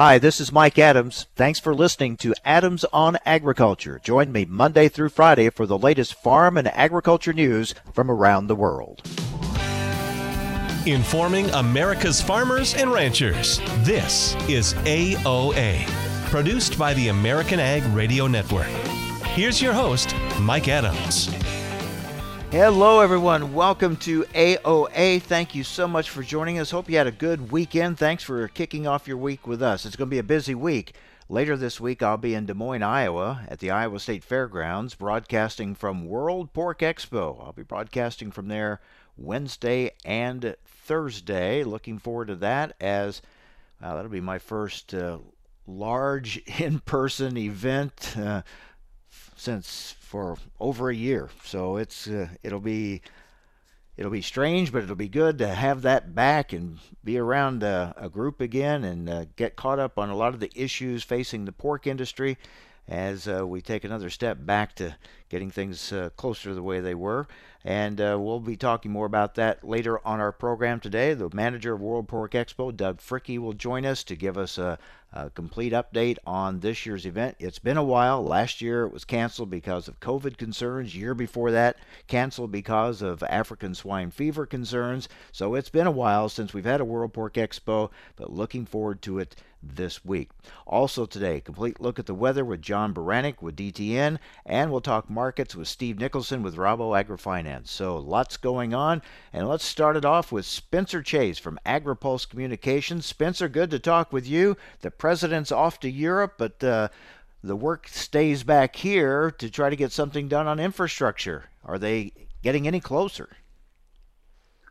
Hi, this is Mike Adams. Thanks for listening to Adams on Agriculture. Join me Monday through Friday for the latest farm and agriculture news from around the world. Informing America's farmers and ranchers. This is AOA, produced by the American Ag Radio Network. Here's your host, Mike Adams. Hello, everyone. Welcome to AOA. Thank you so much for joining us. Hope you had a good weekend. Thanks for kicking off your week with us. It's going to be a busy week. Later this week, I'll be in Des Moines, Iowa at the Iowa State Fairgrounds, broadcasting from World Pork Expo. I'll be broadcasting from there Wednesday and Thursday. Looking forward to that as uh, that'll be my first uh, large in person event uh, since for over a year. So it's uh, it'll be it'll be strange, but it'll be good to have that back and be around uh, a group again and uh, get caught up on a lot of the issues facing the pork industry as uh, we take another step back to getting things uh, closer to the way they were. And uh, we'll be talking more about that later on our program today. The manager of World Pork Expo, Doug Fricke, will join us to give us a, a complete update on this year's event. It's been a while. Last year it was canceled because of COVID concerns. Year before that, canceled because of African swine fever concerns. So it's been a while since we've had a World Pork Expo, but looking forward to it this week. Also today, complete look at the weather with John Baranick with DTN, and we'll talk markets with Steve Nicholson with Rabo AgriFinance. So lots going on, and let's start it off with Spencer Chase from AgriPulse Communications. Spencer, good to talk with you. The president's off to Europe, but uh, the work stays back here to try to get something done on infrastructure. Are they getting any closer?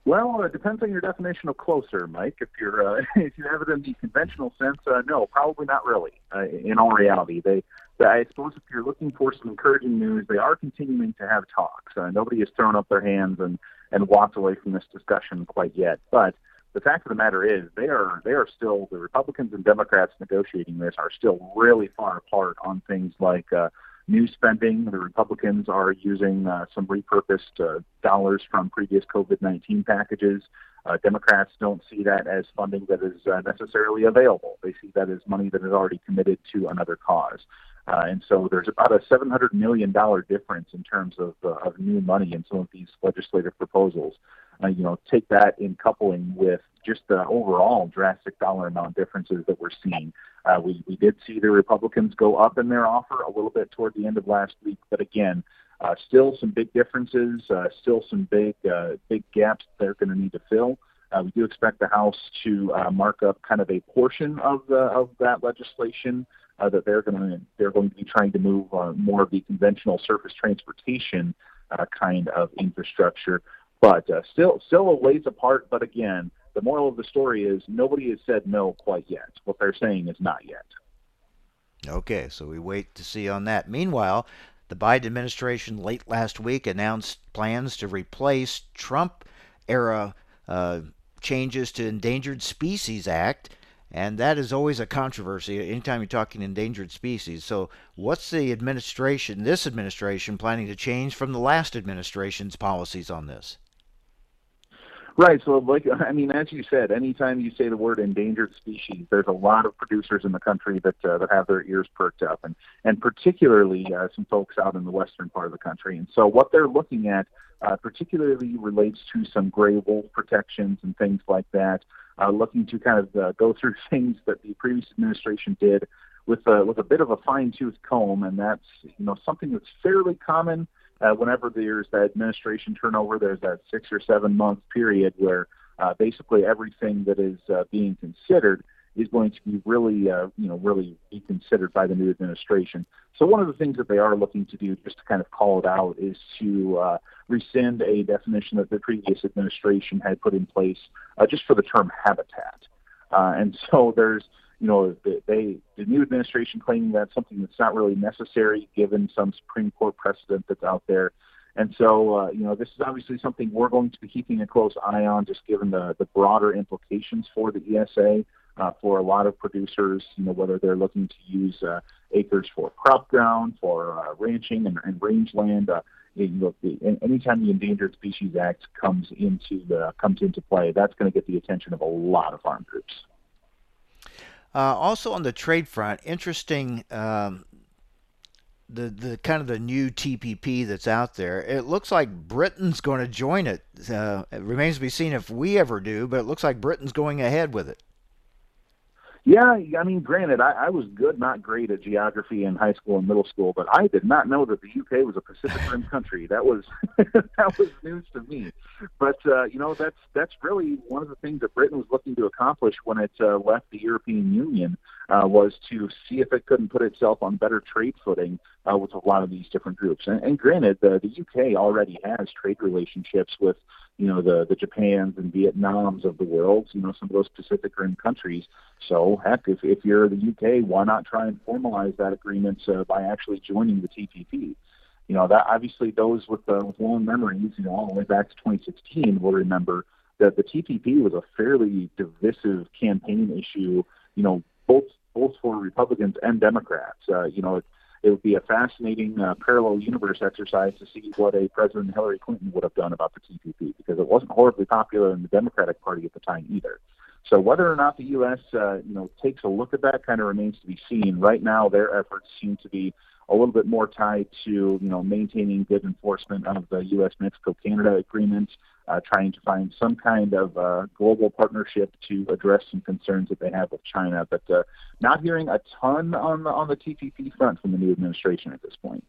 Well, it depends on your definition of closer, Mike. If you're uh, if you have it in the conventional sense, uh, no, probably not really. Uh, in all reality, they, they, I suppose, if you're looking for some encouraging news, they are continuing to have talks. Uh, nobody has thrown up their hands and and walked away from this discussion quite yet. But the fact of the matter is, they are they are still the Republicans and Democrats negotiating this are still really far apart on things like. Uh, new spending. The Republicans are using uh, some repurposed uh, dollars from previous COVID 19 packages. Uh, Democrats don't see that as funding that is uh, necessarily available. They see that as money that is already committed to another cause. Uh, and so there's about a $700 million difference in terms of, uh, of new money in some of these legislative proposals. Uh, you know, take that in coupling with just the overall drastic dollar amount differences that we're seeing. Uh, we, we did see the Republicans go up in their offer a little bit toward the end of last week, but again, uh, still some big differences, uh, still some big uh, big gaps they're going to need to fill. Uh, we do expect the House to uh, mark up kind of a portion of the of that legislation uh, that they're going to they're going to be trying to move uh, more of the conventional surface transportation uh, kind of infrastructure, but uh, still still a ways apart. But again, the moral of the story is nobody has said no quite yet. What they're saying is not yet. Okay, so we wait to see on that. Meanwhile, the Biden administration late last week announced plans to replace Trump era uh, changes to Endangered Species Act. And that is always a controversy anytime you're talking endangered species. So, what's the administration, this administration, planning to change from the last administration's policies on this? Right. So, like, I mean, as you said, anytime you say the word endangered species, there's a lot of producers in the country that uh, that have their ears perked up, and and particularly uh, some folks out in the western part of the country. And so, what they're looking at, uh, particularly relates to some gray wolf protections and things like that. Uh, looking to kind of uh, go through things that the previous administration did with a with a bit of a fine tooth comb, and that's you know something that's fairly common uh, whenever there's that administration turnover, there's that six or seven month period where uh, basically everything that is uh, being considered is going to be really, uh, you know, really be considered by the new administration. So one of the things that they are looking to do, just to kind of call it out, is to uh, rescind a definition that the previous administration had put in place uh, just for the term habitat. Uh, and so there's you know, they the new administration claiming that's something that's not really necessary given some Supreme Court precedent that's out there. And so, uh, you know, this is obviously something we're going to be keeping a close eye on, just given the, the broader implications for the ESA, uh, for a lot of producers, you know, whether they're looking to use uh, acres for crop ground, for uh, ranching and, and rangeland. Uh, you know, the, anytime the Endangered Species Act comes into the, comes into play, that's going to get the attention of a lot of farm groups. Uh, also on the trade front, interesting. Um, the, the kind of the new TPP that's out there. It looks like Britain's going to join it. Uh, it remains to be seen if we ever do, but it looks like Britain's going ahead with it. Yeah, I mean, granted, I, I was good, not great at geography in high school and middle school, but I did not know that the UK was a Pacific Rim country. That was that was news to me. But uh, you know, that's that's really one of the things that Britain was looking to accomplish when it uh, left the European Union uh, was to see if it couldn't put itself on better trade footing uh, with a lot of these different groups. And, and granted, the, the UK already has trade relationships with you know the the Japans and Vietnams of the world, you know some of those Pacific Rim countries. So heck, if if you're the UK, why not try and formalize that agreement uh, by actually joining the TPP? You know that obviously those with uh, with long memories, you know all the way back to 2016, will remember that the TPP was a fairly divisive campaign issue. You know both both for Republicans and Democrats. Uh, you know. It, would be a fascinating uh, parallel universe exercise to see what a President Hillary Clinton would have done about the TPP because it wasn't horribly popular in the Democratic Party at the time either. So whether or not the U.S. Uh, you know takes a look at that kind of remains to be seen. Right now, their efforts seem to be a little bit more tied to you know maintaining good enforcement of the U.S. Mexico Canada agreement, uh, trying to find some kind of uh, global partnership to address some concerns that they have with China. But uh, not hearing a ton on the on the TPP front from the new administration at this point.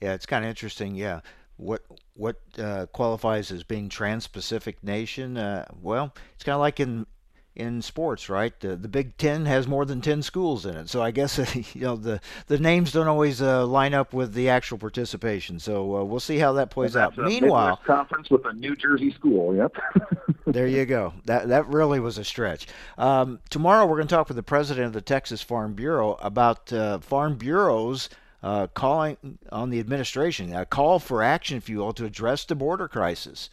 Yeah, it's kind of interesting. Yeah, what what uh, qualifies as being trans-Pacific nation? Uh, well, it's kind of like in in sports, right? The, the Big Ten has more than ten schools in it, so I guess you know the the names don't always uh, line up with the actual participation. So uh, we'll see how that plays out. Meanwhile, conference with a New Jersey school. Yep. there you go. That that really was a stretch. Um, tomorrow we're going to talk with the president of the Texas Farm Bureau about uh, farm bureaus. Uh, calling on the administration, a call for action, if you will, to address the border crisis.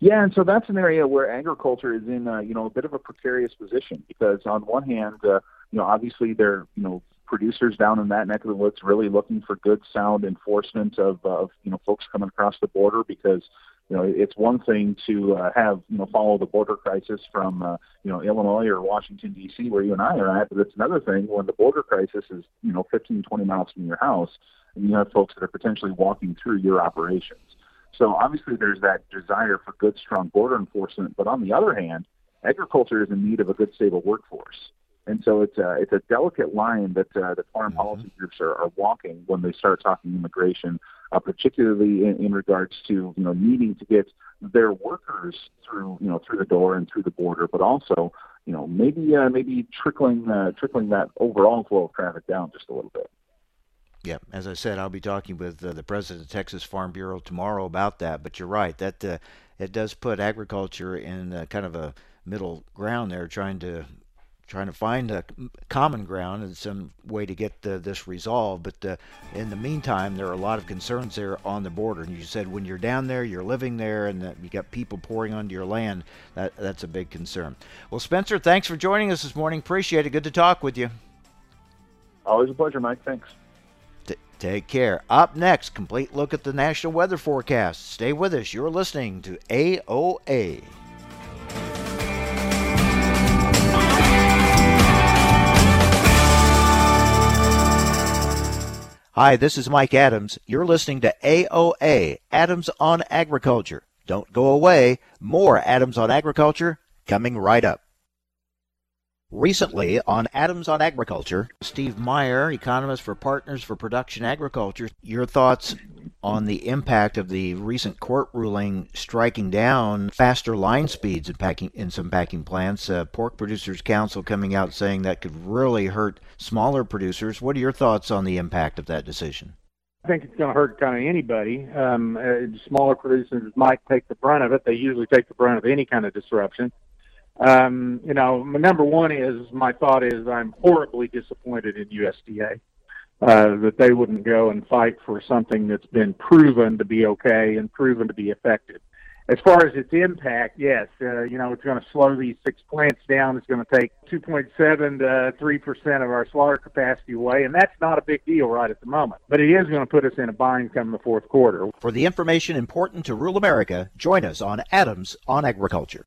Yeah, and so that's an area where agriculture is in, uh, you know, a bit of a precarious position because on one hand, uh, you know, obviously they're, you know, producers down in that neck of the woods really looking for good, sound enforcement of, of you know, folks coming across the border because, you know, it's one thing to uh, have, you know, follow the border crisis from, uh, you know, Illinois or Washington, D.C., where you and I are at, but it's another thing when the border crisis is, you know, 15, 20 miles from your house and you have folks that are potentially walking through your operations. So obviously there's that desire for good, strong border enforcement. But on the other hand, agriculture is in need of a good, stable workforce. And so it's a, it's a delicate line that uh, the foreign mm-hmm. policy groups are, are walking when they start talking immigration, uh, particularly in, in regards to you know needing to get their workers through you know through the door and through the border, but also you know maybe uh, maybe trickling uh, trickling that overall flow of traffic down just a little bit. Yeah, as I said, I'll be talking with uh, the president of Texas Farm Bureau tomorrow about that. But you're right that uh, it does put agriculture in uh, kind of a middle ground there, trying to trying to find a common ground and some way to get the, this resolved. But uh, in the meantime, there are a lot of concerns there on the border. And you said when you're down there, you're living there, and you got people pouring onto your land. That that's a big concern. Well, Spencer, thanks for joining us this morning. Appreciate it. Good to talk with you. Always a pleasure, Mike. Thanks. Take care. Up next, complete look at the national weather forecast. Stay with us. You're listening to AOA. Hi, this is Mike Adams. You're listening to AOA, Adams on Agriculture. Don't go away. More Adams on Agriculture coming right up. Recently on Adams on Agriculture, Steve Meyer, economist for Partners for Production Agriculture, your thoughts on the impact of the recent court ruling striking down faster line speeds in packing in some packing plants. Uh, Pork Producers Council coming out saying that could really hurt smaller producers. What are your thoughts on the impact of that decision? I think it's going to hurt kind of anybody. Um, uh, smaller producers might take the brunt of it. They usually take the brunt of any kind of disruption. Um, you know, number one is my thought is I'm horribly disappointed in USDA uh, that they wouldn't go and fight for something that's been proven to be okay and proven to be effective. As far as its impact, yes, uh, you know, it's going to slow these six plants down. It's going to take 2.7 to 3 percent of our slaughter capacity away, and that's not a big deal right at the moment. But it is going to put us in a bind come the fourth quarter. For the information important to rural America, join us on Adams on Agriculture.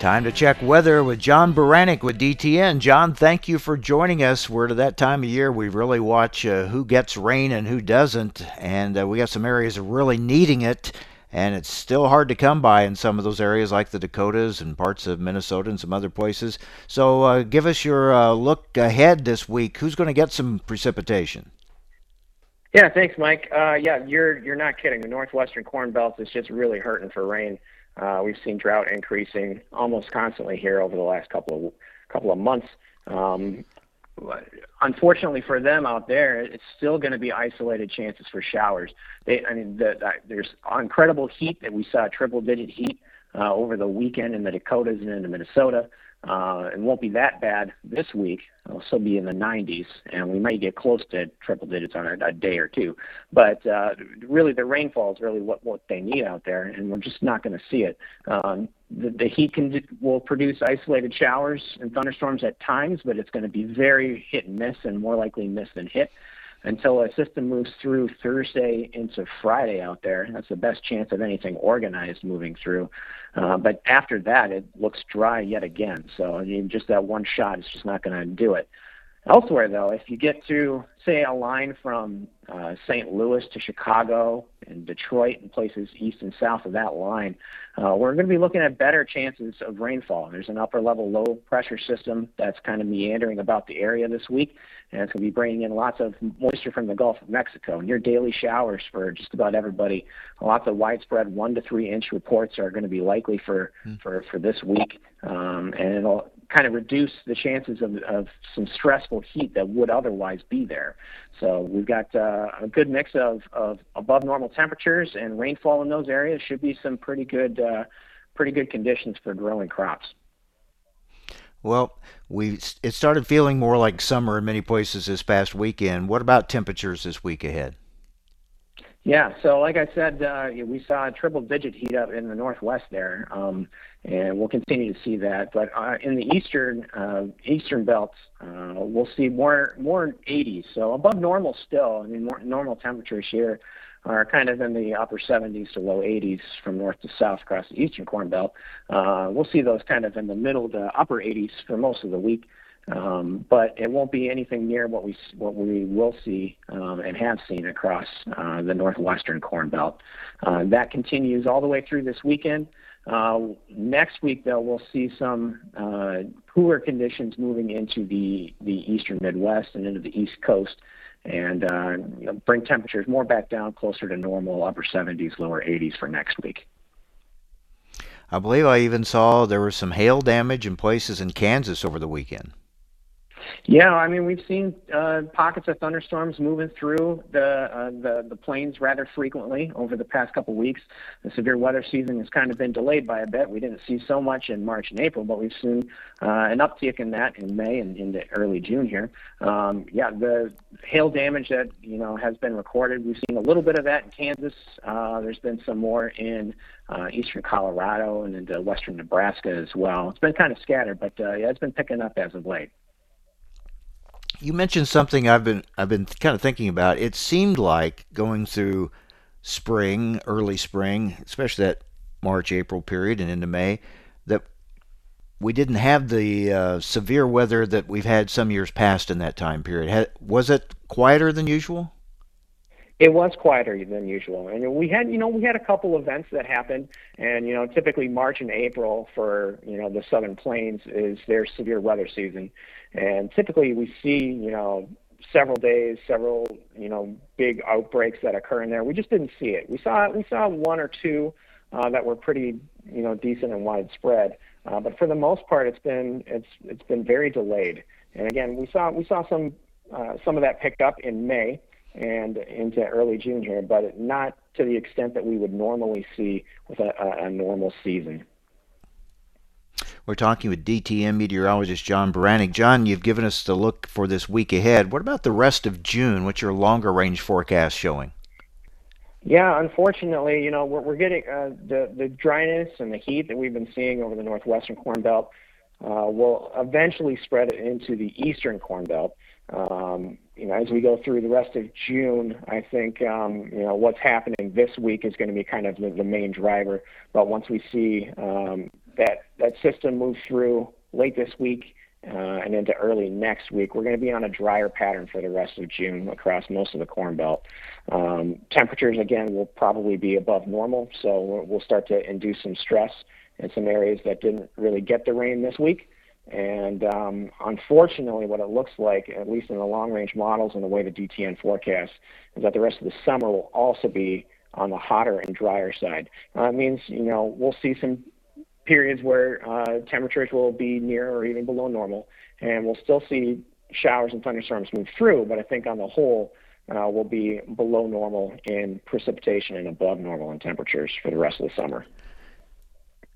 Time to check weather with John Baranick with DTN. John, thank you for joining us. We're to that time of year we really watch uh, who gets rain and who doesn't, and uh, we got some areas really needing it, and it's still hard to come by in some of those areas like the Dakotas and parts of Minnesota and some other places. So uh, give us your uh, look ahead this week. Who's going to get some precipitation? Yeah, thanks, Mike. Uh, yeah, you're you're not kidding. The northwestern corn belt is just really hurting for rain. Uh, we've seen drought increasing almost constantly here over the last couple of couple of months. Um, unfortunately for them out there, it's still going to be isolated chances for showers. They, I mean, the, the, there's incredible heat that we saw triple-digit heat uh, over the weekend in the Dakotas and in Minnesota. Uh, it won't be that bad this week. It'll still be in the 90s, and we might get close to triple digits on a, a day or two. But uh, really, the rainfall is really what, what they need out there, and we're just not going to see it. Um, the, the heat can will produce isolated showers and thunderstorms at times, but it's going to be very hit and miss, and more likely miss than hit until a system moves through Thursday into Friday out there. That's the best chance of anything organized moving through. Uh, but after that, it looks dry yet again. So I mean, just that one shot is just not going to do it. Elsewhere, though, if you get to, say, a line from uh, St. Louis to Chicago and Detroit and places east and south of that line, uh, we're going to be looking at better chances of rainfall. There's an upper level low pressure system that's kind of meandering about the area this week, and it's going to be bringing in lots of moisture from the Gulf of Mexico. Near daily showers for just about everybody. Lots of widespread one to three inch reports are going to be likely for, mm. for, for this week, um, and it'll kind of reduce the chances of, of some stressful heat that would otherwise be there. So we've got uh, a good mix of, of above normal temperatures and rainfall in those areas. Should be some pretty good, uh, pretty good conditions for growing crops. Well, we it started feeling more like summer in many places this past weekend. What about temperatures this week ahead? Yeah, so like I said, uh, we saw a triple-digit heat up in the northwest there, um, and we'll continue to see that. But uh, in the eastern uh, eastern belts, uh, we'll see more more 80s, so above normal still. I mean, more, normal temperatures here are kind of in the upper 70s to low 80s from north to south across the eastern corn belt. Uh, we'll see those kind of in the middle to upper 80s for most of the week. Um, but it won't be anything near what we what we will see um, and have seen across uh, the northwestern Corn Belt. Uh, that continues all the way through this weekend. Uh, next week, though, we'll see some uh, cooler conditions moving into the the eastern Midwest and into the East Coast, and uh, you know, bring temperatures more back down closer to normal, upper 70s, lower 80s for next week. I believe I even saw there was some hail damage in places in Kansas over the weekend. Yeah, I mean we've seen uh, pockets of thunderstorms moving through the uh, the the plains rather frequently over the past couple weeks. The severe weather season has kind of been delayed by a bit. We didn't see so much in March and April, but we've seen uh, an uptick in that in May and into early June here. Um, yeah, the hail damage that you know has been recorded. We've seen a little bit of that in Kansas. Uh, there's been some more in uh, eastern Colorado and into western Nebraska as well. It's been kind of scattered, but uh, yeah, it's been picking up as of late you mentioned something I've been I've been kind of thinking about. It seemed like going through spring, early spring, especially that March April period and into May, that we didn't have the uh, severe weather that we've had some years past in that time period. Had, was it quieter than usual? It was quieter than usual, and we had, you know, we had a couple events that happened, and you know, typically March and April for you know the Southern Plains is their severe weather season, and typically we see, you know, several days, several, you know, big outbreaks that occur in there. We just didn't see it. We saw we saw one or two uh, that were pretty, you know, decent and widespread. Uh, but for the most part, it's been it's it's been very delayed. And again, we saw we saw some uh, some of that picked up in May and into early June here, but not to the extent that we would normally see with a, a, a normal season. We're talking with DTN meteorologist John Baranick. John, you've given us the look for this week ahead. What about the rest of June? What's your longer range forecast showing? Yeah, unfortunately, you know, we're, we're getting uh, the the dryness and the heat that we've been seeing over the northwestern Corn Belt uh, will eventually spread into the eastern Corn Belt. Um, you know, as we go through the rest of June, I think um, you know what's happening this week is going to be kind of the, the main driver. But once we see um, that that system move through late this week uh, and into early next week, we're going to be on a drier pattern for the rest of June across most of the Corn Belt. Um, temperatures again will probably be above normal, so we'll start to induce some stress in some areas that didn't really get the rain this week. And um, unfortunately, what it looks like, at least in the long range models and the way the DTN forecasts, is that the rest of the summer will also be on the hotter and drier side. Uh, that means, you know, we'll see some periods where uh, temperatures will be near or even below normal, and we'll still see showers and thunderstorms move through, but I think on the whole, uh, will be below normal in precipitation and above normal in temperatures for the rest of the summer.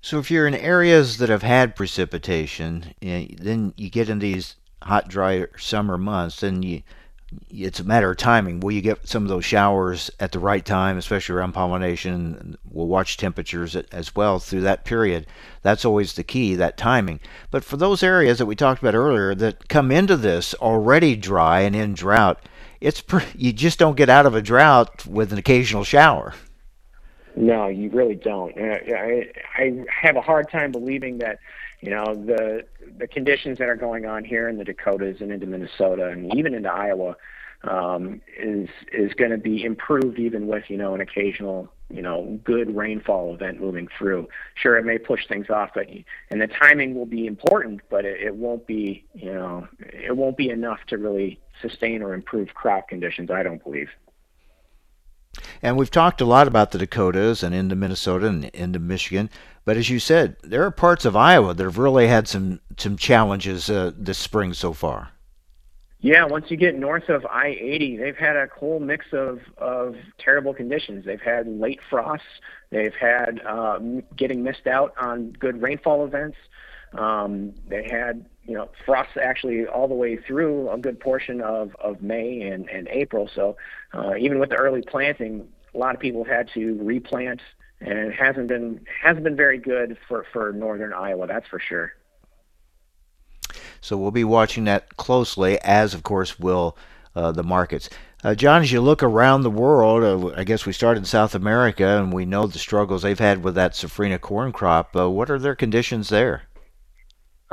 So if you're in areas that have had precipitation, then you get in these hot, dry summer months, then you it's a matter of timing. Will you get some of those showers at the right time, especially around pollination? We'll watch temperatures as well through that period. That's always the key, that timing. But for those areas that we talked about earlier that come into this already dry and in drought, it's you just don't get out of a drought with an occasional shower. No, you really don't. I, I have a hard time believing that, you know, the the conditions that are going on here in the Dakotas and into Minnesota and even into Iowa um, is is going to be improved even with you know an occasional you know good rainfall event moving through. Sure, it may push things off, but and the timing will be important, but it, it won't be you know it won't be enough to really sustain or improve crop conditions. I don't believe. And we've talked a lot about the Dakotas and into Minnesota and into Michigan. But as you said, there are parts of Iowa that have really had some some challenges uh, this spring so far. Yeah, once you get north of I-80, they've had a whole mix of of terrible conditions. They've had late frosts. They've had uh, getting missed out on good rainfall events. Um, they had you know frosts actually all the way through a good portion of of May and and April. So uh, even with the early planting, a lot of people have had to replant, and it hasn't been hasn't been very good for for northern Iowa. That's for sure. So we'll be watching that closely, as of course will uh, the markets. Uh, John, as you look around the world, uh, I guess we started in South America, and we know the struggles they've had with that safrinha corn crop. Uh, what are their conditions there?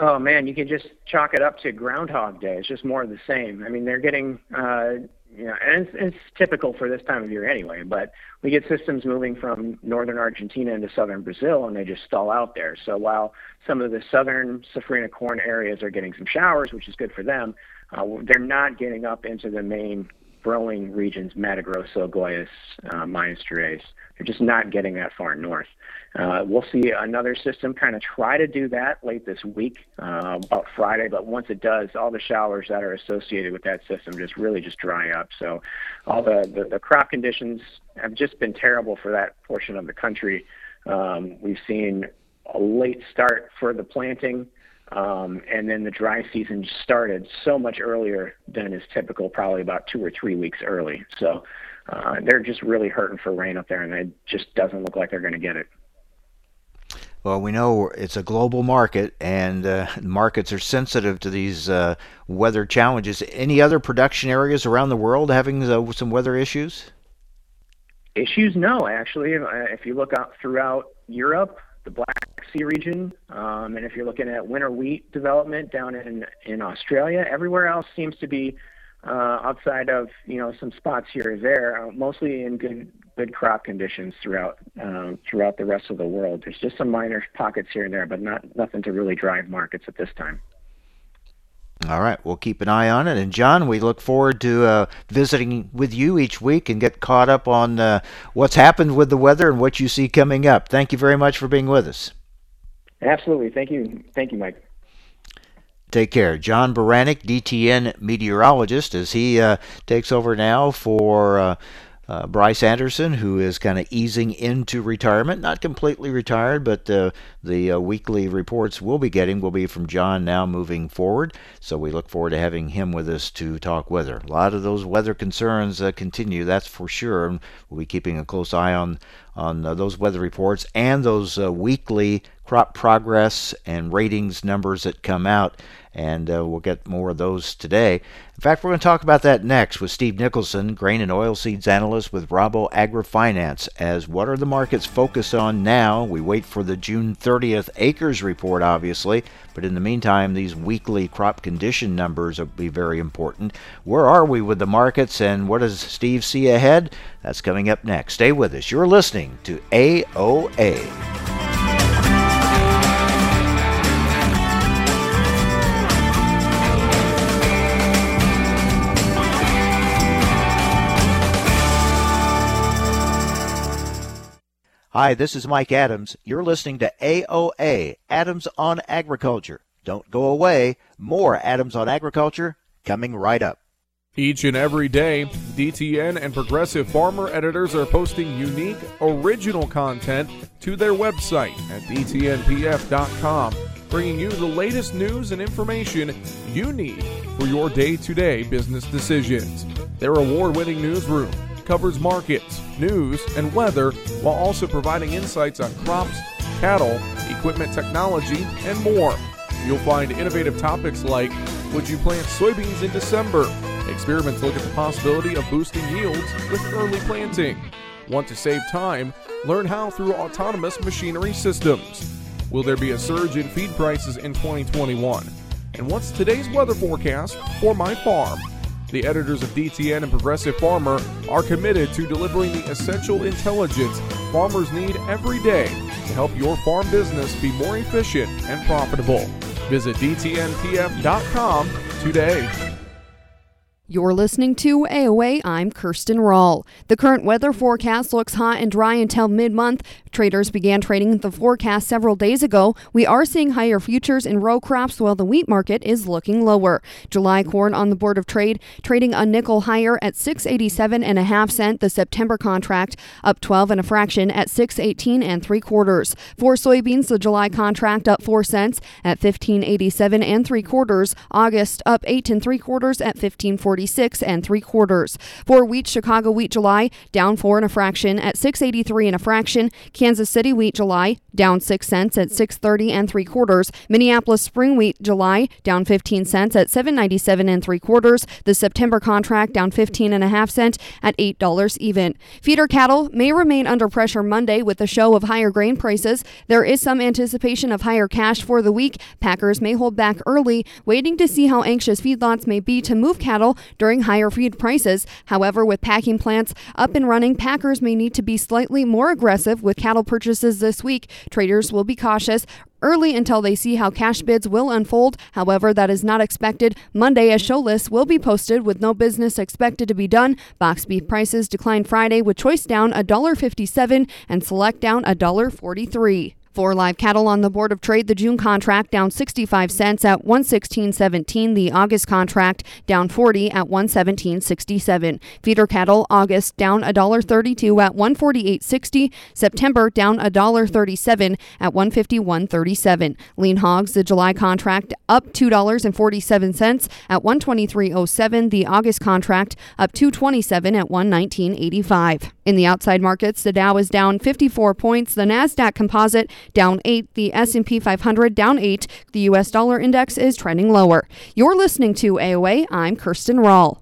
Oh man, you can just chalk it up to Groundhog Day. It's just more of the same. I mean, they're getting, uh, you know, and it's, it's typical for this time of year anyway. But we get systems moving from northern Argentina into southern Brazil, and they just stall out there. So while some of the southern safrinha corn areas are getting some showers, which is good for them, uh, they're not getting up into the main growing regions, Mato Grosso, Goiás, uh, Minas Gerais. They're just not getting that far north. Uh, we'll see another system kind of try to do that late this week, uh, about Friday. But once it does, all the showers that are associated with that system just really just dry up. So all the, the, the crop conditions have just been terrible for that portion of the country. Um, we've seen a late start for the planting. Um, and then the dry season started so much earlier than is typical, probably about two or three weeks early. So uh, they're just really hurting for rain up there, and it just doesn't look like they're going to get it. Well, we know it's a global market, and uh, markets are sensitive to these uh, weather challenges. Any other production areas around the world having uh, some weather issues? Issues? No, actually. If you look out throughout Europe, the Black Sea region, um, and if you're looking at winter wheat development down in in Australia, everywhere else seems to be uh, outside of you know some spots here or there, uh, mostly in good good crop conditions throughout um, throughout the rest of the world. There's just some minor pockets here and there, but not nothing to really drive markets at this time. All right, we'll keep an eye on it. And John, we look forward to uh, visiting with you each week and get caught up on uh, what's happened with the weather and what you see coming up. Thank you very much for being with us. Absolutely. Thank you. Thank you, Mike. Take care. John Baranick, DTN meteorologist, as he uh, takes over now for uh, Bryce Anderson, who is kind of easing into retirement. Not completely retired, but uh, the uh, weekly reports we'll be getting will be from John now moving forward. So we look forward to having him with us to talk weather. A lot of those weather concerns uh, continue, that's for sure. And we'll be keeping a close eye on on uh, those weather reports and those uh, weekly crop progress and ratings numbers that come out and uh, we'll get more of those today. In fact, we're going to talk about that next with Steve Nicholson, grain and oilseeds analyst with Rabo AgriFinance. As what are the markets focused on now? We wait for the June 30th acres report, obviously, but in the meantime, these weekly crop condition numbers will be very important. Where are we with the markets, and what does Steve see ahead? That's coming up next. Stay with us. You're listening to AOA. Hi, this is Mike Adams. You're listening to AOA, Adams on Agriculture. Don't go away. More Adams on Agriculture coming right up. Each and every day, DTN and Progressive Farmer editors are posting unique, original content to their website at dtnpf.com, bringing you the latest news and information you need for your day to day business decisions. Their award winning newsroom covers markets, news, and weather while also providing insights on crops, cattle, equipment technology, and more. You'll find innovative topics like Would you plant soybeans in December? Experiments look at the possibility of boosting yields with early planting. Want to save time? Learn how through autonomous machinery systems. Will there be a surge in feed prices in 2021? And what's today's weather forecast for my farm? The editors of DTN and Progressive Farmer are committed to delivering the essential intelligence farmers need every day to help your farm business be more efficient and profitable. Visit DTNPF.com today. You're listening to AOA. I'm Kirsten Rahl. The current weather forecast looks hot and dry until mid month. Traders began trading the forecast several days ago. We are seeing higher futures in row crops while the wheat market is looking lower. July corn on the Board of Trade trading a nickel higher at 687 and a half cent. The September contract up 12 and a fraction at 618 and three quarters. For soybeans, the July contract up 4 cents at 1587 and three quarters. August up 8 and three quarters at 1540 146 and three quarters. For wheat, Chicago wheat July down four and a fraction at 683 and a fraction. Kansas City wheat July down six cents at 630 and three quarters. Minneapolis spring wheat July down 15 cents at 797 and three quarters. The September contract down 15 and a half cent at eight dollars even. Feeder cattle may remain under pressure Monday with the show of higher grain prices. There is some anticipation of higher cash for the week. Packers may hold back early, waiting to see how anxious feedlots may be to move cattle during higher feed prices. However, with packing plants up and running, packers may need to be slightly more aggressive with cattle purchases this week. Traders will be cautious early until they see how cash bids will unfold. However, that is not expected Monday as show lists will be posted with no business expected to be done. Box beef prices declined Friday with choice down $1.57 and select down $1.43. For live cattle on the Board of Trade, the June contract down 65 cents at 116.17. The August contract down 40 at 117.67. Feeder cattle August down $1.32 at 148.60. September down $1.37 at 151.37. Lean hogs, the July contract up $2.47 at 123.07. The August contract up 227 at 119.85. In the outside markets, the Dow is down 54 points. The Nasdaq Composite down 8, the S&P 500 down 8. The US dollar index is trending lower. You're listening to AOA. I'm Kirsten Rahl.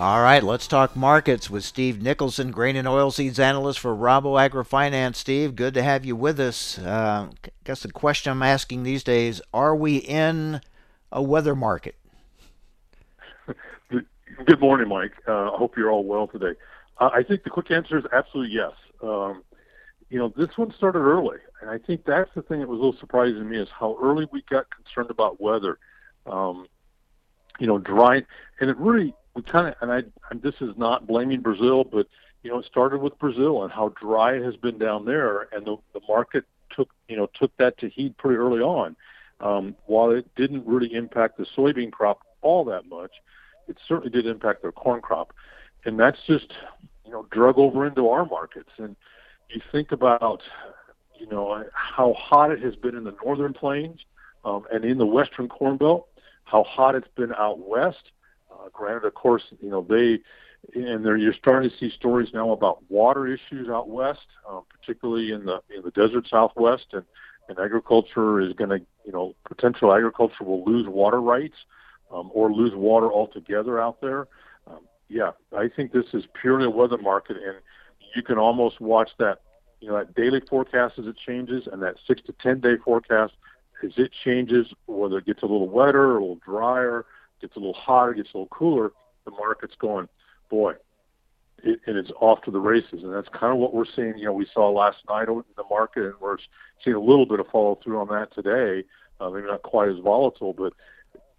All right, let's talk markets with Steve Nicholson, grain and oilseeds analyst for Rabo AgriFinance. Steve, good to have you with us. Uh, I guess the question I'm asking these days: Are we in a weather market? Good morning, Mike. Uh, I hope you're all well today. Uh, I think the quick answer is absolutely yes. Um, you know, this one started early, and I think that's the thing that was a little surprising to me is how early we got concerned about weather. Um, you know, dry, and it really we kind of, and I, and this is not blaming Brazil, but you know, it started with Brazil and how dry it has been down there, and the, the market took, you know, took that to heed pretty early on. Um, while it didn't really impact the soybean crop all that much, it certainly did impact their corn crop, and that's just, you know, drug over into our markets. And you think about, you know, how hot it has been in the northern plains um, and in the western corn belt, how hot it's been out west. Uh, granted, of course, you know they and there you're starting to see stories now about water issues out west, um, particularly in the in the desert southwest, and and agriculture is going to you know potential agriculture will lose water rights um, or lose water altogether out there. Um, yeah, I think this is purely a weather market, and you can almost watch that you know that daily forecast as it changes, and that six to ten day forecast as it changes, whether it gets a little wetter, a little drier, gets a little hotter, gets a little cooler, the market's going, boy, it, and it's off to the races. And that's kind of what we're seeing. You know, we saw last night in the market, and we're seeing a little bit of follow through on that today. Uh, maybe not quite as volatile, but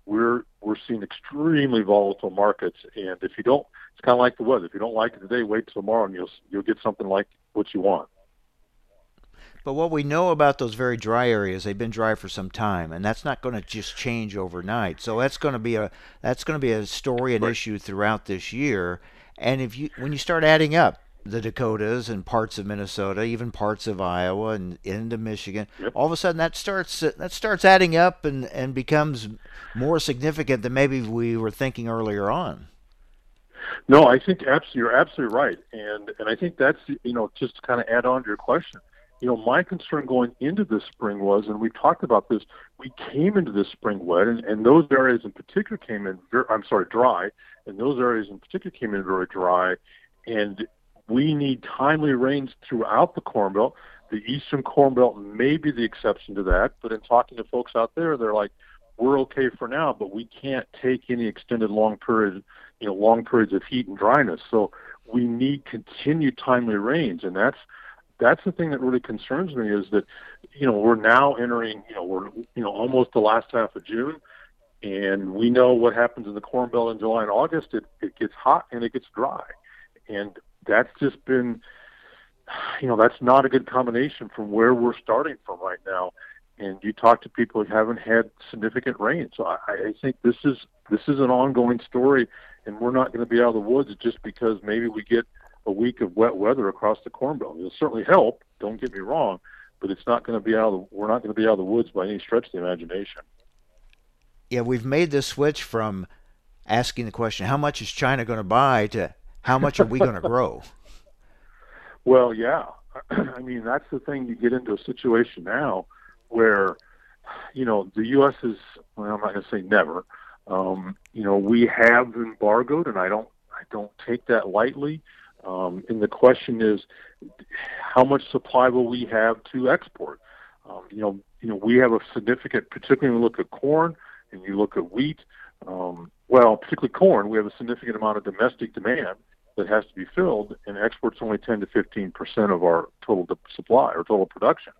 we're we're seeing extremely volatile markets. And if you don't, it's kind of like the weather. If you don't like it today, wait till tomorrow, and you'll you'll get something like what you want. But what we know about those very dry areas, they've been dry for some time, and that's not going to just change overnight. So that's going to be a that's going to be a story and right. issue throughout this year. And if you when you start adding up the Dakotas and parts of Minnesota, even parts of Iowa and into Michigan. Yep. All of a sudden, that starts that starts adding up and and becomes more significant than maybe we were thinking earlier on. No, I think absolutely you're absolutely right, and and I think that's you know just to kind of add on to your question. You know, my concern going into this spring was, and we talked about this. We came into this spring wet, and, and those areas in particular came in. Very, I'm sorry, dry, and those areas in particular came in very dry, and we need timely rains throughout the Corn Belt. The Eastern Corn Belt may be the exception to that, but in talking to folks out there, they're like, "We're okay for now, but we can't take any extended long period, you know, long periods of heat and dryness. So we need continued timely rains, and that's that's the thing that really concerns me is that, you know, we're now entering, you know, we're you know almost the last half of June, and we know what happens in the Corn Belt in July and August. It it gets hot and it gets dry, and that's just been, you know, that's not a good combination from where we're starting from right now. And you talk to people who haven't had significant rain, so I, I think this is this is an ongoing story, and we're not going to be out of the woods just because maybe we get a week of wet weather across the Corn Belt. It'll certainly help. Don't get me wrong, but it's not going to be out of we're not going to be out of the woods by any stretch of the imagination. Yeah, we've made this switch from asking the question, how much is China going to buy, to how much are we going to grow? Well, yeah. I mean, that's the thing. You get into a situation now where, you know, the U.S. is, well, I'm not going to say never. Um, you know, we have embargoed, and I don't, I don't take that lightly. Um, and the question is, how much supply will we have to export? Um, you know, you know, we have a significant, particularly when you look at corn and you look at wheat. Um, well, particularly corn, we have a significant amount of domestic demand that has to be filled, and exports only 10 to 15 percent of our total supply or total production.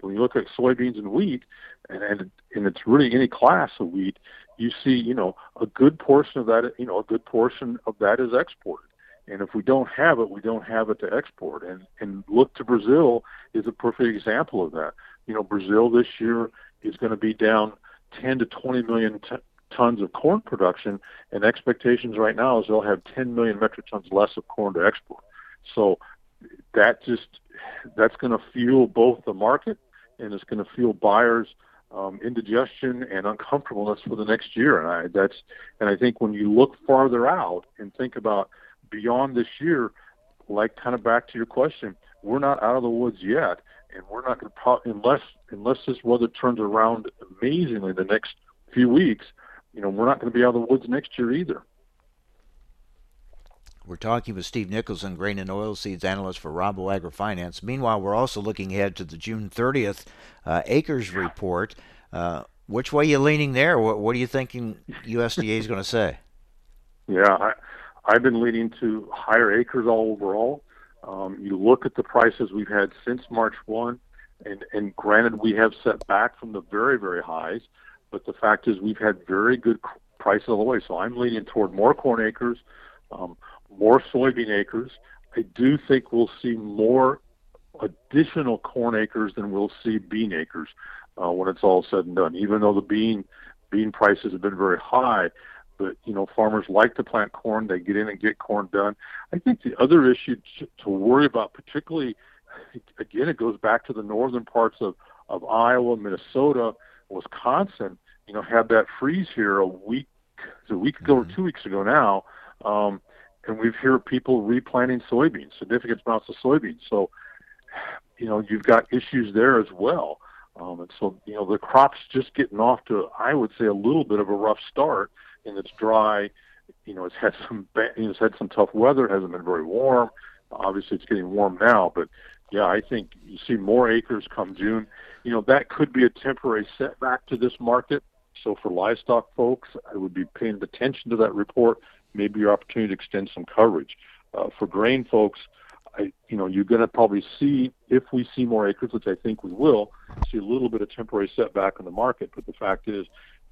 But when you look at soybeans and wheat, and, and and it's really any class of wheat, you see, you know, a good portion of that, you know, a good portion of that is exported. And if we don't have it, we don't have it to export. And and look to Brazil is a perfect example of that. You know, Brazil this year is going to be down 10 to 20 million t- tons of corn production, and expectations right now is they'll have 10 million metric tons less of corn to export. So that just that's going to fuel both the market and it's going to fuel buyers um, indigestion and uncomfortableness for the next year. And I that's and I think when you look farther out and think about beyond this year, like kind of back to your question, we're not out of the woods yet, and we're not going to pro- unless unless this weather turns around amazingly the next few weeks you know, we're not going to be out of the woods next year either. We're talking with Steve Nicholson, grain and oilseeds analyst for Rabo AgriFinance. Meanwhile, we're also looking ahead to the June 30th uh, acres report. Uh, which way are you leaning there? What, what are you thinking USDA is going to say? Yeah, I, I've been leaning to higher acres all overall. Um, you look at the prices we've had since March 1, and, and granted, we have set back from the very, very highs. But the fact is, we've had very good prices all the way. So I'm leaning toward more corn acres, um, more soybean acres. I do think we'll see more additional corn acres than we'll see bean acres uh, when it's all said and done. Even though the bean bean prices have been very high, but you know farmers like to plant corn. They get in and get corn done. I think the other issue to worry about, particularly, again, it goes back to the northern parts of of Iowa, Minnesota, Wisconsin, you know, had that freeze here a week, a week ago mm-hmm. or two weeks ago now, um, and we've heard people replanting soybeans, significant amounts of soybeans. So, you know, you've got issues there as well. Um, and so, you know, the crop's just getting off to, I would say, a little bit of a rough start, and it's dry. You know, it's had some, you know, it's had some tough weather. It hasn't been very warm. Obviously, it's getting warm now, but yeah, I think you see more acres come June. You know, that could be a temporary setback to this market. So for livestock folks, I would be paying attention to that report. Maybe your opportunity to extend some coverage. Uh, for grain folks, I, you know, you're going to probably see if we see more acres, which I think we will, see a little bit of temporary setback in the market. But the fact is,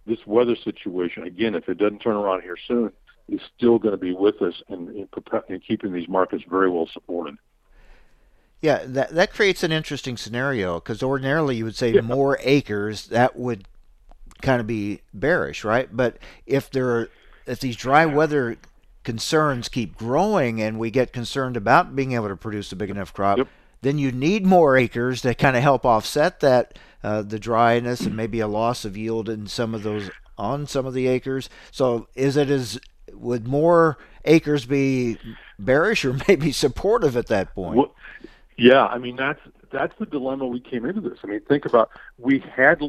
this weather situation, again, if it doesn't turn around here soon, is still going to be with us and in, in, in keeping these markets very well supported. Yeah, that that creates an interesting scenario because ordinarily you would say yeah. more acres that would kind of be bearish, right? But if there are if these dry weather concerns keep growing and we get concerned about being able to produce a big enough crop, yep. Then you need more acres to kind of help offset that uh, the dryness and maybe a loss of yield in some of those on some of the acres. So is it as would more acres be bearish or maybe supportive at that point? Well, yeah, I mean that's that's the dilemma we came into this. I mean, think about we had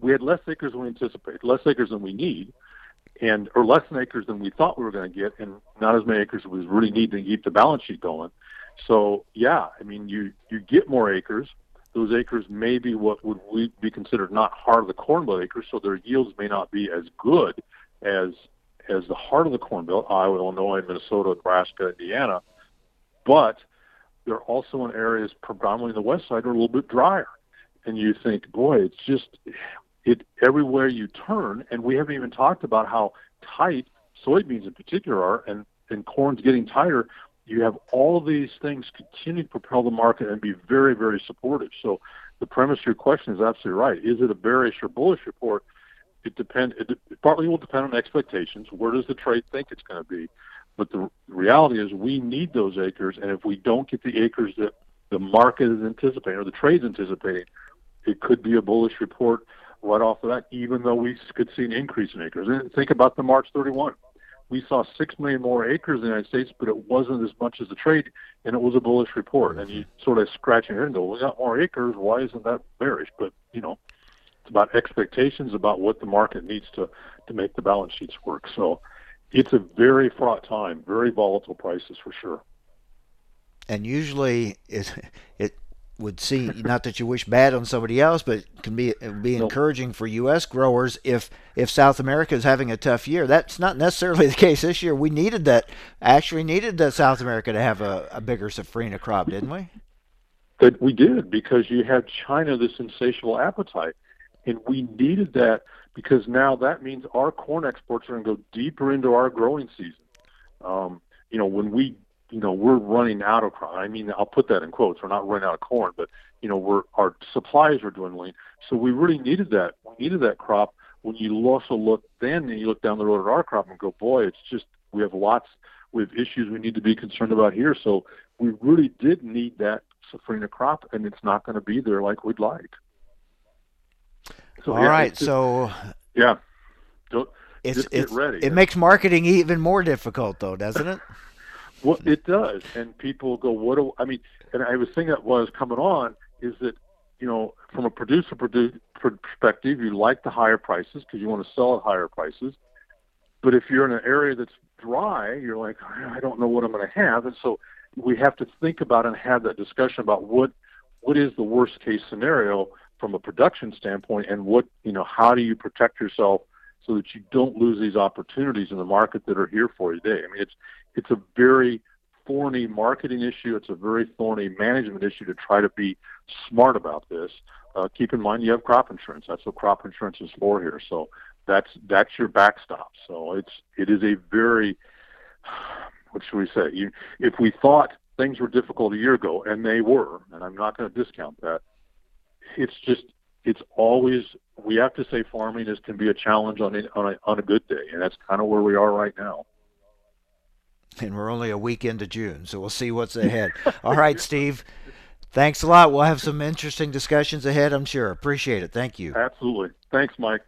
we had less acres than we anticipated, less acres than we need, and or less acres than we thought we were going to get, and not as many acres as we really need to keep the balance sheet going. So yeah, I mean you you get more acres. Those acres may be what would we be considered not heart of the corn belt acres, so their yields may not be as good as as the heart of the corn belt, Iowa, Illinois, Minnesota, Nebraska, Indiana, but they're also in areas predominantly the west side are a little bit drier. And you think, boy, it's just it everywhere you turn, and we haven't even talked about how tight soybeans in particular are, and and corn's getting tighter. You have all these things continue to propel the market and be very, very supportive. So the premise of your question is absolutely right. Is it a bearish or bullish report? It depends. It partly will depend on expectations. Where does the trade think it's going to be? But the reality is, we need those acres, and if we don't get the acres that the market is anticipating or the trade's anticipating, it could be a bullish report right off of that, even though we could see an increase in acres. And think about the March 31. We saw 6 million more acres in the United States, but it wasn't as much as the trade, and it was a bullish report. And you mm-hmm. sort of scratch your head and go, we got more acres. Why isn't that bearish? But, you know, it's about expectations about what the market needs to, to make the balance sheets work. So it's a very fraught time, very volatile prices for sure. And usually it, it would see not that you wish bad on somebody else, but it can be it would be encouraging for U.S. growers if if South America is having a tough year. That's not necessarily the case this year. We needed that actually needed that South America to have a, a bigger safrinha crop, didn't we? That we did because you had China this insatiable appetite, and we needed that because now that means our corn exports are going to go deeper into our growing season. Um, you know, when we you know we're running out of corn. I mean, I'll put that in quotes. We're not running out of corn, but you know we're our supplies are dwindling. So we really needed that. We needed that crop. When you also look then, and you look down the road at our crop and go, boy, it's just we have lots. We have issues we need to be concerned about here. So we really did need that safrinha crop, and it's not going to be there like we'd like. So, All yeah, right, just, so yeah, Don't, it's, it's ready. It makes marketing even more difficult, though, doesn't it? Well, it does, and people go, "What do I mean?" And I was thinking that was coming on is that you know, from a producer perspective, you like the higher prices because you want to sell at higher prices. But if you're in an area that's dry, you're like, I don't know what I'm going to have, and so we have to think about and have that discussion about what what is the worst case scenario from a production standpoint, and what you know, how do you protect yourself so that you don't lose these opportunities in the market that are here for you today. I mean, it's it's a very thorny marketing issue. It's a very thorny management issue to try to be smart about this. Uh, keep in mind you have crop insurance. That's what crop insurance is for here. So that's that's your backstop. So it's it is a very what should we say? You, if we thought things were difficult a year ago, and they were, and I'm not going to discount that, it's just it's always we have to say farming is can be a challenge on a, on a, on a good day, and that's kind of where we are right now. And we're only a week into June, so we'll see what's ahead. All right, Steve. Thanks a lot. We'll have some interesting discussions ahead, I'm sure. Appreciate it. Thank you. Absolutely. Thanks, Mike.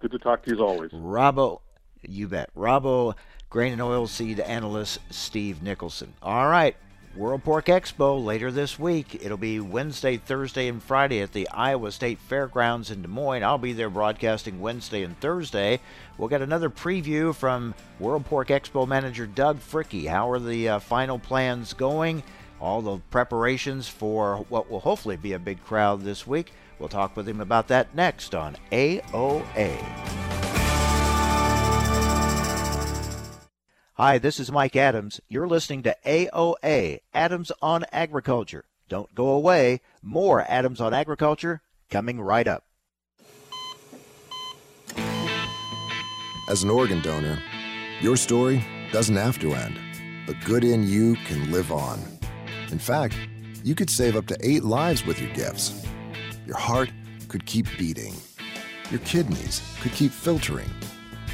Good to talk to you as always. Rabo, you bet. Rabo grain and oil seed analyst Steve Nicholson. All right. World Pork Expo later this week. It'll be Wednesday, Thursday, and Friday at the Iowa State Fairgrounds in Des Moines. I'll be there broadcasting Wednesday and Thursday. We'll get another preview from World Pork Expo manager Doug Fricke. How are the uh, final plans going? All the preparations for what will hopefully be a big crowd this week. We'll talk with him about that next on AOA. Hi, this is Mike Adams. You're listening to AOA, Adams on Agriculture. Don't go away. More Adams on Agriculture coming right up. As an organ donor, your story doesn't have to end. The good in you can live on. In fact, you could save up to eight lives with your gifts. Your heart could keep beating. Your kidneys could keep filtering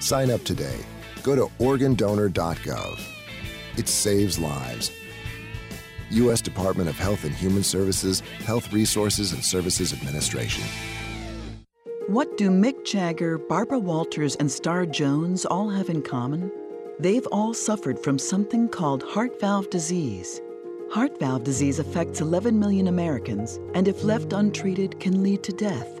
Sign up today. Go to organdonor.gov. It saves lives. U.S. Department of Health and Human Services, Health Resources and Services Administration. What do Mick Jagger, Barbara Walters, and Star Jones all have in common? They've all suffered from something called heart valve disease. Heart valve disease affects 11 million Americans and, if left untreated, can lead to death.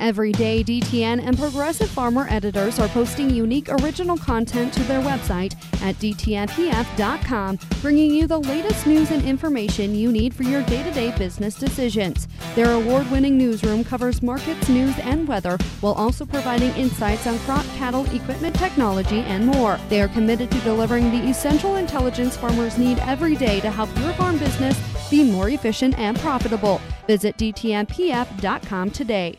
Every day, DTN and Progressive Farmer editors are posting unique original content to their website at DTNPF.com, bringing you the latest news and information you need for your day to day business decisions. Their award winning newsroom covers markets, news, and weather while also providing insights on crop, cattle, equipment, technology, and more. They are committed to delivering the essential intelligence farmers need every day to help your farm business be more efficient and profitable. Visit DTNPF.com today.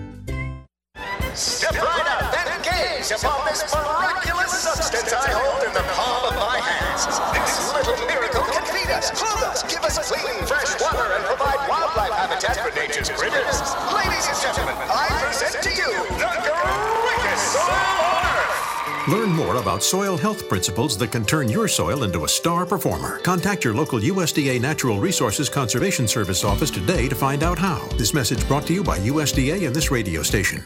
Upon this miraculous substance I hold in the palm of my hands. This little miracle can feed us, clothe us, give us clean, fresh water, and provide wildlife habitat for nature's critters. Ladies and gentlemen, I present to you the greatest soil on earth. Learn more about soil health principles that can turn your soil into a star performer. Contact your local USDA Natural Resources Conservation Service office today to find out how. This message brought to you by USDA and this radio station.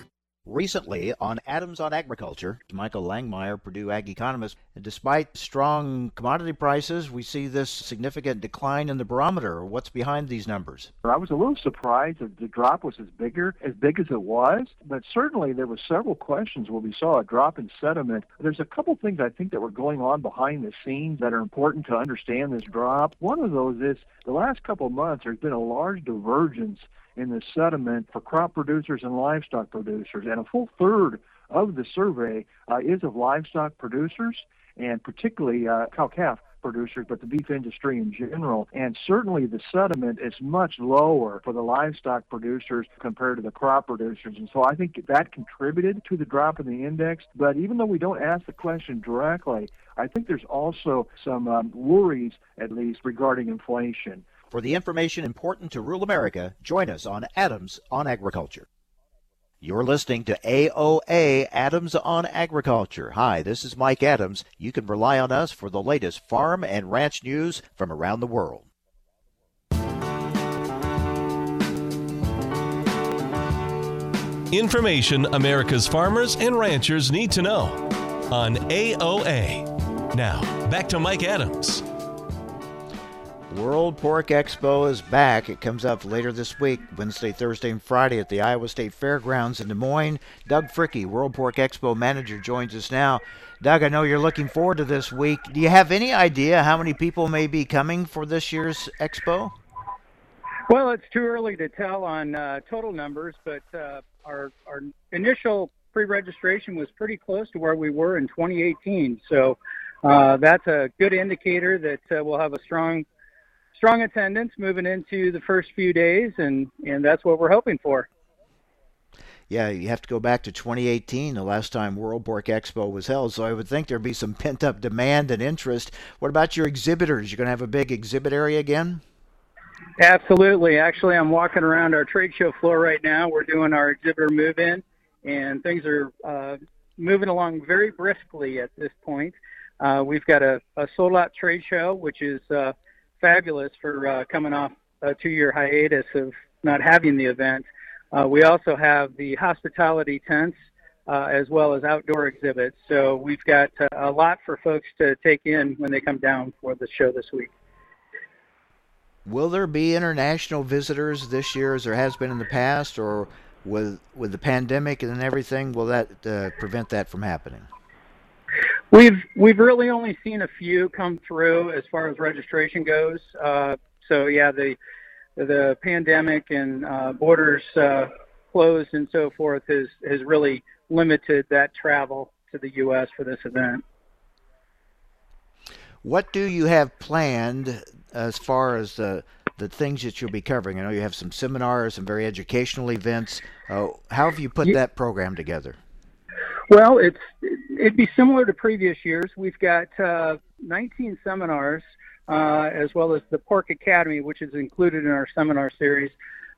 Recently on Adams on Agriculture, Michael Langemeier, Purdue Ag economist, despite strong commodity prices, we see this significant decline in the barometer. What's behind these numbers? I was a little surprised that the drop was as bigger as big as it was, but certainly there were several questions where we saw a drop in sentiment. There's a couple things I think that were going on behind the scenes that are important to understand this drop. One of those is the last couple months there's been a large divergence in the sediment for crop producers and livestock producers. And a full third of the survey uh, is of livestock producers and particularly uh, cow calf producers, but the beef industry in general. And certainly the sediment is much lower for the livestock producers compared to the crop producers. And so I think that contributed to the drop in the index. But even though we don't ask the question directly, I think there's also some um, worries, at least, regarding inflation. For the information important to rural America, join us on Adams on Agriculture. You're listening to AOA Adams on Agriculture. Hi, this is Mike Adams. You can rely on us for the latest farm and ranch news from around the world. Information America's farmers and ranchers need to know. on AOA. Now, back to Mike Adams. World Pork Expo is back. It comes up later this week, Wednesday, Thursday, and Friday at the Iowa State Fairgrounds in Des Moines. Doug Fricke, World Pork Expo manager, joins us now. Doug, I know you're looking forward to this week. Do you have any idea how many people may be coming for this year's expo? Well, it's too early to tell on uh, total numbers, but uh, our our initial pre-registration was pretty close to where we were in 2018. So uh, that's a good indicator that uh, we'll have a strong strong attendance moving into the first few days, and and that's what we're hoping for. Yeah, you have to go back to 2018, the last time World Pork Expo was held. So I would think there'd be some pent up demand and interest. What about your exhibitors? You're going to have a big exhibit area again? Absolutely. Actually, I'm walking around our trade show floor right now. We're doing our exhibitor move in, and things are uh, moving along very briskly at this point. Uh, we've got a, a sold out trade show, which is uh, fabulous for uh, coming off a two year hiatus of not having the event. Uh, we also have the hospitality tents uh, as well as outdoor exhibits. So we've got uh, a lot for folks to take in when they come down for the show this week. Will there be international visitors this year as there has been in the past, or with with the pandemic and everything, will that uh, prevent that from happening? We've we've really only seen a few come through as far as registration goes. Uh, so yeah, the the pandemic and uh, borders uh, closed and so forth has has really limited that travel to the U.S. for this event. What do you have planned as far as the the things that you'll be covering? I know you have some seminars, some very educational events. Uh, how have you put yeah. that program together? Well, it's it'd be similar to previous years. We've got uh, 19 seminars, uh, as well as the Pork Academy, which is included in our seminar series.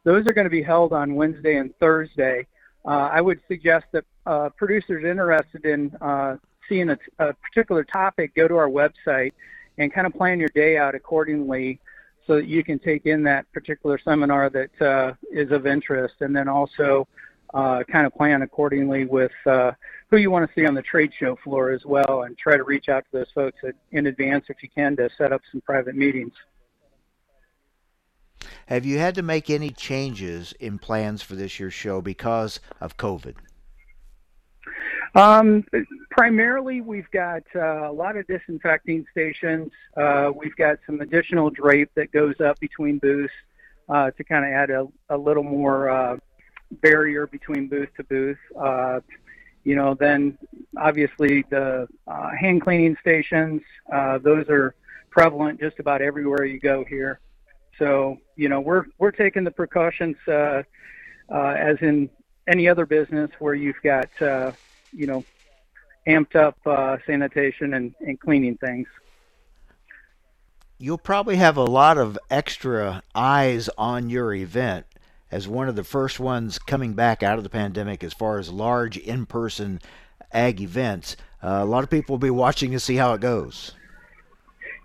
Those are going to be held on Wednesday and Thursday. Uh, I would suggest that uh, producers interested in uh, seeing a, particular topic go to our website and kind of plan your day out accordingly so that you can take in that particular seminar that uh, is of interest and then also uh, kind of plan accordingly with uh, who you want to see on the trade show floor as well and try to reach out to those folks in advance if you can to set up some private meetings. Have you had to make any changes in plans for this year's show because of COVID? Um, primarily, we've got uh, a lot of disinfecting stations. Uh, we've got some additional drape that goes up between booths uh, to kind of add a, a little more uh, barrier between booth to booth. You know, then obviously the uh, hand cleaning stations, uh, those are prevalent just about everywhere you go here. So, you know, we're we're taking the precautions uh, uh, as in any other business where you've got, uh, you know, amped up uh, sanitation and, and cleaning things. You'll probably have a lot of extra eyes on your event as one of the first ones coming back out of the pandemic as far as large in person ag events. Uh, a lot of people will be watching to see how it goes.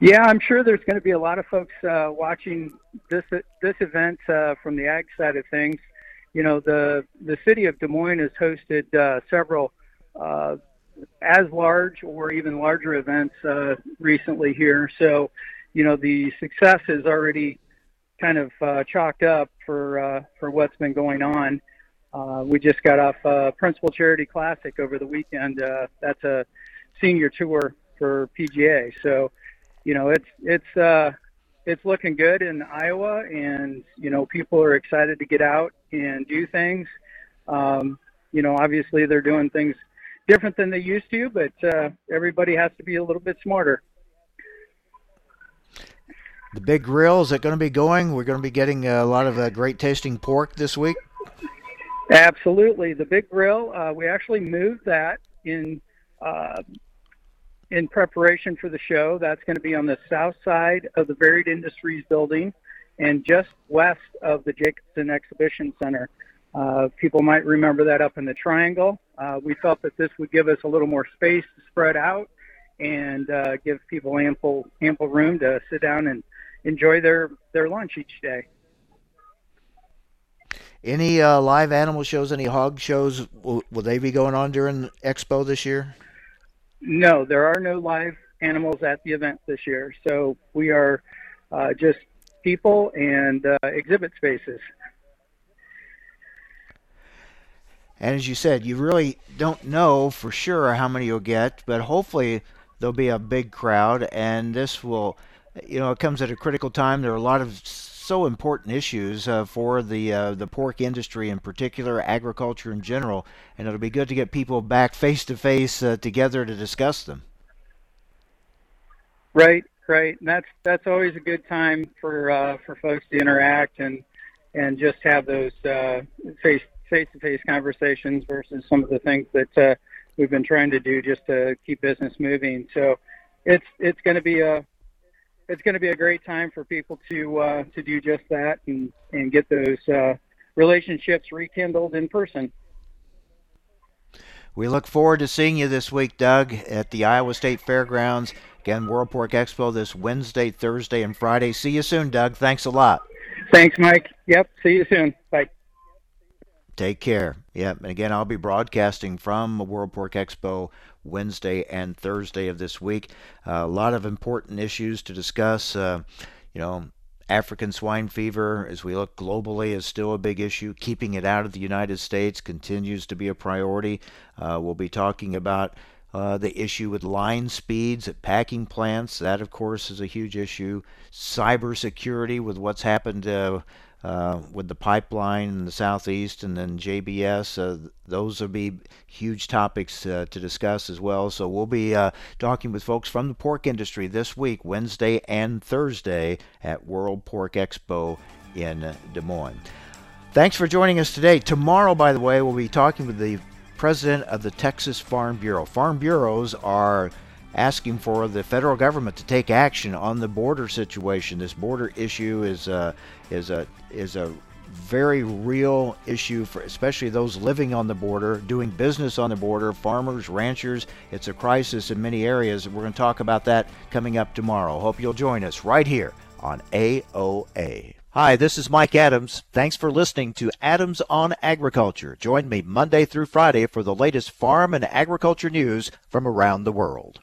Yeah, I'm sure there's going to be a lot of folks uh, watching this this event uh, from the ag side of things. You know, the the city of Des Moines has hosted uh, several uh, as large or even larger events uh, recently here. So, you know, the success is already kind of uh, chalked up for uh, for what's been going on. Uh, we just got off uh, Principal Charity Classic over the weekend. Uh, that's a senior tour for PGA. So, you know, it's it's uh, it's looking good in Iowa, and you know, people are excited to get out and do things. Um, you know, obviously they're doing things different than they used to, but uh, everybody has to be a little bit smarter the big grill is it going to be going? We're going to be getting a lot of uh, great tasting pork this week. Absolutely, the big grill. Uh, we actually moved that in uh, in preparation for the show. That's going to be on the south side of the Varied Industries building, and just west of the Jacobson Exhibition Center. Uh, people might remember that up in the triangle. Uh, we felt that this would give us a little more space to spread out and uh, give people ample ample room to sit down and enjoy their their lunch each day. Any uh, live animal shows? Any hog shows? Will, will, they be going on during Expo this year? No, there are no live animals at the event this year. So we are uh, just people and uh, exhibit spaces. And as you said, you really don't know for sure how many you'll get, but hopefully there'll be a big crowd, and this will, you know, it comes at a critical time. There are a lot of so important issues uh, for the uh, the pork industry in particular, agriculture in general, and it'll be good to get people back face to face together to discuss them. Right, right, and that's that's always a good time for uh, for folks to interact and and just have those uh, face face-to-face conversations versus some of the things that uh, we've been trying to do just to keep business moving. So it's it's going to be a it's going to be a great time for people to uh, to do just that and and get those uh, relationships rekindled in person. We look forward to seeing you this week, Doug, at the Iowa State Fairgrounds. Again, World Pork Expo this Wednesday, Thursday, and Friday. See you soon, Doug. Thanks a lot. Thanks, Mike. Yep. See you soon. Bye. Take care. Yep. and again, I'll be broadcasting from World Pork Expo Wednesday and Thursday of this week. Uh, a lot of important issues to discuss. Uh, you know, African swine fever, as we look globally, is still a big issue. Keeping it out of the United States continues to be a priority. Uh, we'll be talking about uh, the issue with line speeds at packing plants. That, of course, is a huge issue. Cybersecurity with what's happened uh, uh, with the pipeline in the southeast and then JBS. Uh, those will be huge topics uh, to discuss as well. So we'll be uh, talking with folks from the pork industry this week, Wednesday and Thursday at World Pork Expo in Des Moines. Thanks for joining us today. Tomorrow, by the way, we'll be talking with the president of the Texas Farm Bureau. Farm bureaus are asking for the federal government to take action on the border situation. This border issue is uh, is a is a very real issue for especially those living on the border, doing business on the border, farmers, ranchers. It's a crisis in many areas. We're going to talk about that coming up tomorrow. Hope you'll join us right here on AOA. Hi, this is Mike Adams. Thanks for listening to Adams on Agriculture. Join me Monday through Friday for the latest farm and agriculture news from around the world.